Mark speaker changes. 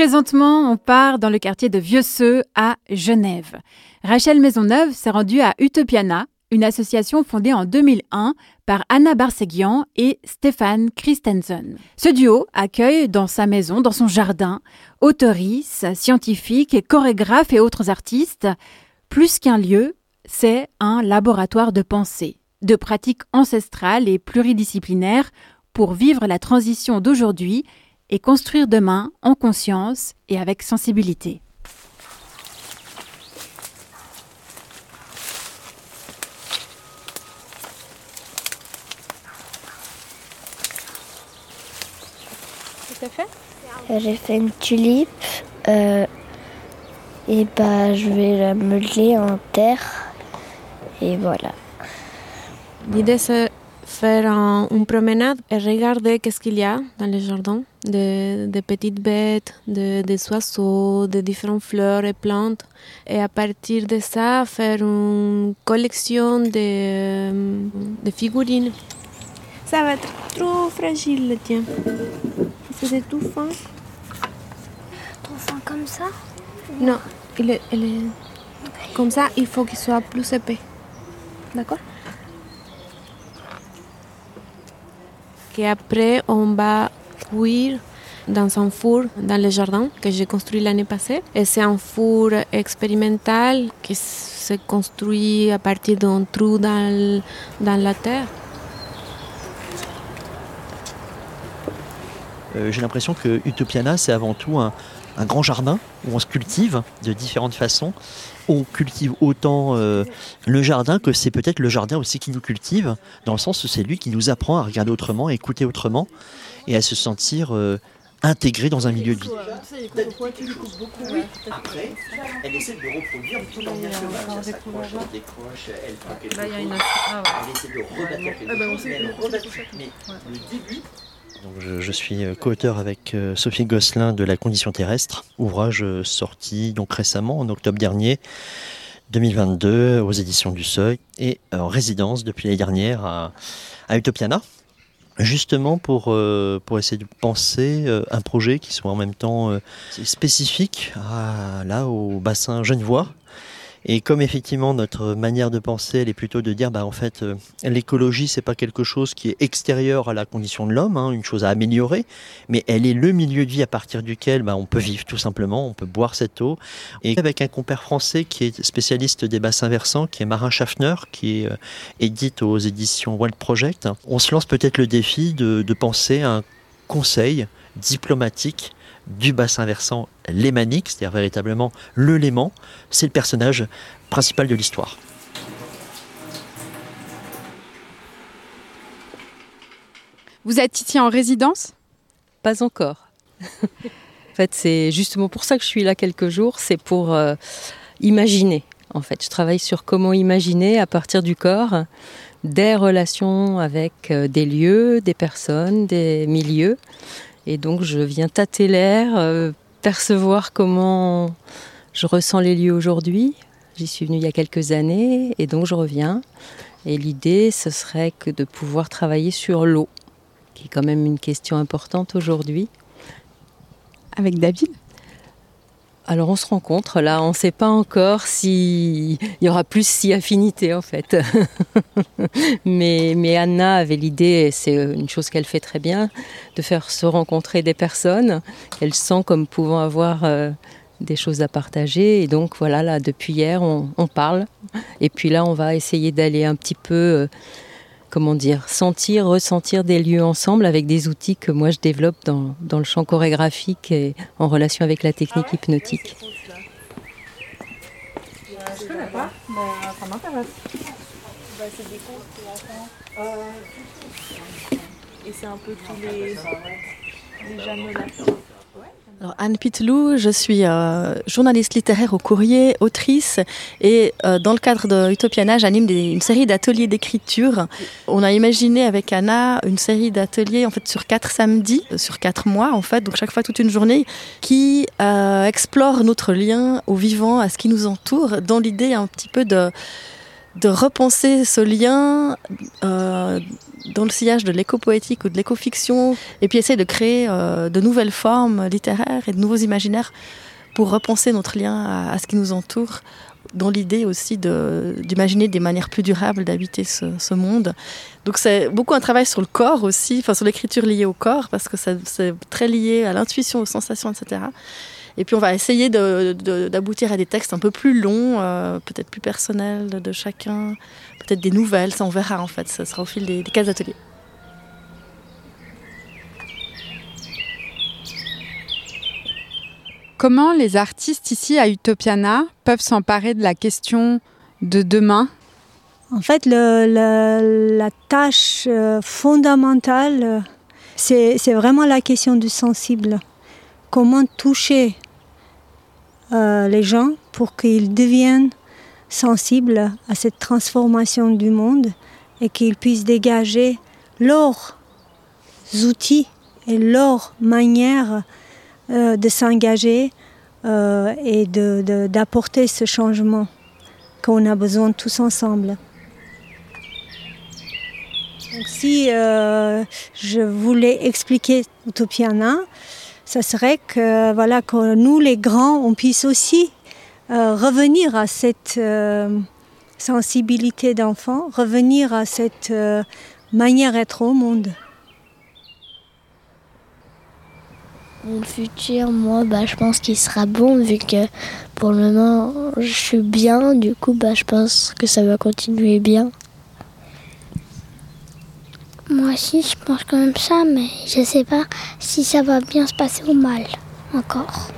Speaker 1: Présentement, on part dans le quartier de Vieux-Seux à Genève. Rachel Maisonneuve s'est rendue à Utopiana, une association fondée en 2001 par Anna Barseguian et Stéphane Christensen. Ce duo accueille dans sa maison, dans son jardin, autoristes, scientifiques, chorégraphes et autres artistes. Plus qu'un lieu, c'est un laboratoire de pensée, de pratiques ancestrales et pluridisciplinaires pour vivre la transition d'aujourd'hui et construire demain en conscience et avec sensibilité.
Speaker 2: fait J'ai fait une tulipe euh, et bah je vais la meuler en terre et voilà.
Speaker 3: L'idée c'est faire un, une promenade et regarder qu'est-ce qu'il y a dans le jardin, des de petites bêtes, des de oiseaux, de différentes fleurs et plantes. Et à partir de ça, faire une collection de, euh, de figurines. Ça va être trop fragile, tiens. C'est tout fin.
Speaker 2: Trop fin comme ça?
Speaker 3: Non, il est, il est... comme ça, il faut qu'il soit plus épais. D'accord? Et après, on va cuire dans un four dans le jardin que j'ai construit l'année passée. Et c'est un four expérimental qui se construit à partir d'un trou dans, dans la terre.
Speaker 4: Euh, j'ai l'impression que Utopiana, c'est avant tout un, grand jardin où on se cultive de différentes façons. On cultive autant euh, le jardin que c'est peut-être le jardin aussi qui nous cultive, dans le sens où c'est lui qui nous apprend à regarder autrement, à écouter autrement et à se sentir euh, intégré dans un milieu de vie. Après, elle essaie de reproduire tout en bien elle s'accroche, elle décroche, elle elle essaie de rebattre quelque chose, mais elle rebat Mais le début, je, suis euh, co-auteur avec euh, Sophie Gosselin de La Condition terrestre, ouvrage euh, sorti donc récemment en octobre dernier 2022 aux éditions du Seuil et en résidence depuis l'année dernière à, Utopiana, justement pour, pour essayer de penser un projet qui soit en même temps spécifique à, là au bassin genevois et comme effectivement notre manière de penser, elle est plutôt de dire, bah en fait, euh, l'écologie c'est pas quelque chose qui est extérieur à la condition de l'homme, hein, une chose à améliorer, mais elle est le milieu de vie à partir duquel bah, on peut vivre tout simplement, on peut boire cette eau. Et avec un compère français qui est spécialiste des bassins versants, qui est Marin Schaffner, qui est euh, édite aux éditions Wild Project, on se lance peut-être le défi de, de penser un conseil diplomatique du bassin versant lémanique, c'est-à-dire véritablement le Léman, c'est le personnage principal de l'histoire.
Speaker 1: Vous êtes ici en résidence?
Speaker 5: Pas encore. en fait, c'est justement pour ça que je suis là quelques jours, c'est pour euh, imaginer. En fait, je travaille sur comment imaginer à partir du corps des relations avec euh, des lieux, des personnes, des milieux et donc je viens tâter l'air, euh, percevoir comment je ressens les lieux aujourd'hui. J'y suis venue il y a quelques années et donc je reviens. Et l'idée, ce serait que de pouvoir travailler sur l'eau, qui est quand même une question importante aujourd'hui.
Speaker 1: Avec David?
Speaker 5: Alors on se rencontre là, on ne sait pas encore s'il y aura plus si affinité en fait. mais, mais Anna avait l'idée, c'est une chose qu'elle fait très bien, de faire se rencontrer des personnes qu'elle sent comme pouvant avoir euh, des choses à partager. Et donc voilà, là depuis hier on, parle. Et puis là on va essayer d'aller un petit peu... Euh, comment dire, sentir, ressentir des lieux ensemble avec des outils que moi je développe dans, dans le champ chorégraphique et en relation avec la technique hypnotique. Je connais pas, ça m'intéresse. Bah, c'est des cours pour enfants. Euh, et c'est un peu tous les, les jamais là.
Speaker 6: Anne Pitlou, je suis euh, journaliste littéraire au courrier, autrice, et euh, dans le cadre de Utopiana, j'anime une série d'ateliers d'écriture. On a imaginé avec Anna une série d'ateliers en fait sur quatre samedis, sur quatre mois en fait, donc chaque fois toute une journée, qui euh, explore notre lien au vivant, à ce qui nous entoure, dans l'idée un petit peu de de repenser ce lien euh, dans le sillage de l'éco-poétique ou de l'éco-fiction, et puis essayer de créer euh, de nouvelles formes littéraires et de nouveaux imaginaires pour repenser notre lien à, ce qui nous entoure, dans l'idée aussi d'imaginer des manières plus durables d'habiter ce, monde. Donc c'est beaucoup un travail sur le corps aussi, enfin sur l'écriture liée au corps, parce que c'est très lié à l'intuition, aux sensations, etc. Et puis on va essayer d'aboutir à des textes un peu plus longs, euh, peut-être plus personnels de chacun, peut-être des nouvelles, ça on verra en fait, ça sera au fil des, des 15 ateliers.
Speaker 1: Comment les artistes ici à Utopiana peuvent s'emparer de la question de demain?
Speaker 7: En fait, la tâche euh, fondamentale, c'est vraiment la question du sensible. Comment toucher euh, les gens pour qu'ils deviennent sensibles à cette transformation du monde et qu'ils puissent dégager leurs outils et leur manière euh, de s'engager euh, et d'apporter ce changement qu'on a besoin tous ensemble. si je voulais expliquer Utopiana, ce serait que, voilà, que nous, les grands, on puisse aussi euh, revenir à cette euh, sensibilité d'enfant, revenir à cette euh, manière d'être au monde.
Speaker 2: Mon futur, moi, bah, je pense qu'il sera bon vu que pour le moment, je suis bien. Du coup, bah, je pense que ça va continuer bien.
Speaker 8: Moi aussi, je pense quand même ça, mais je sais pas si ça va bien se passer ou mal encore.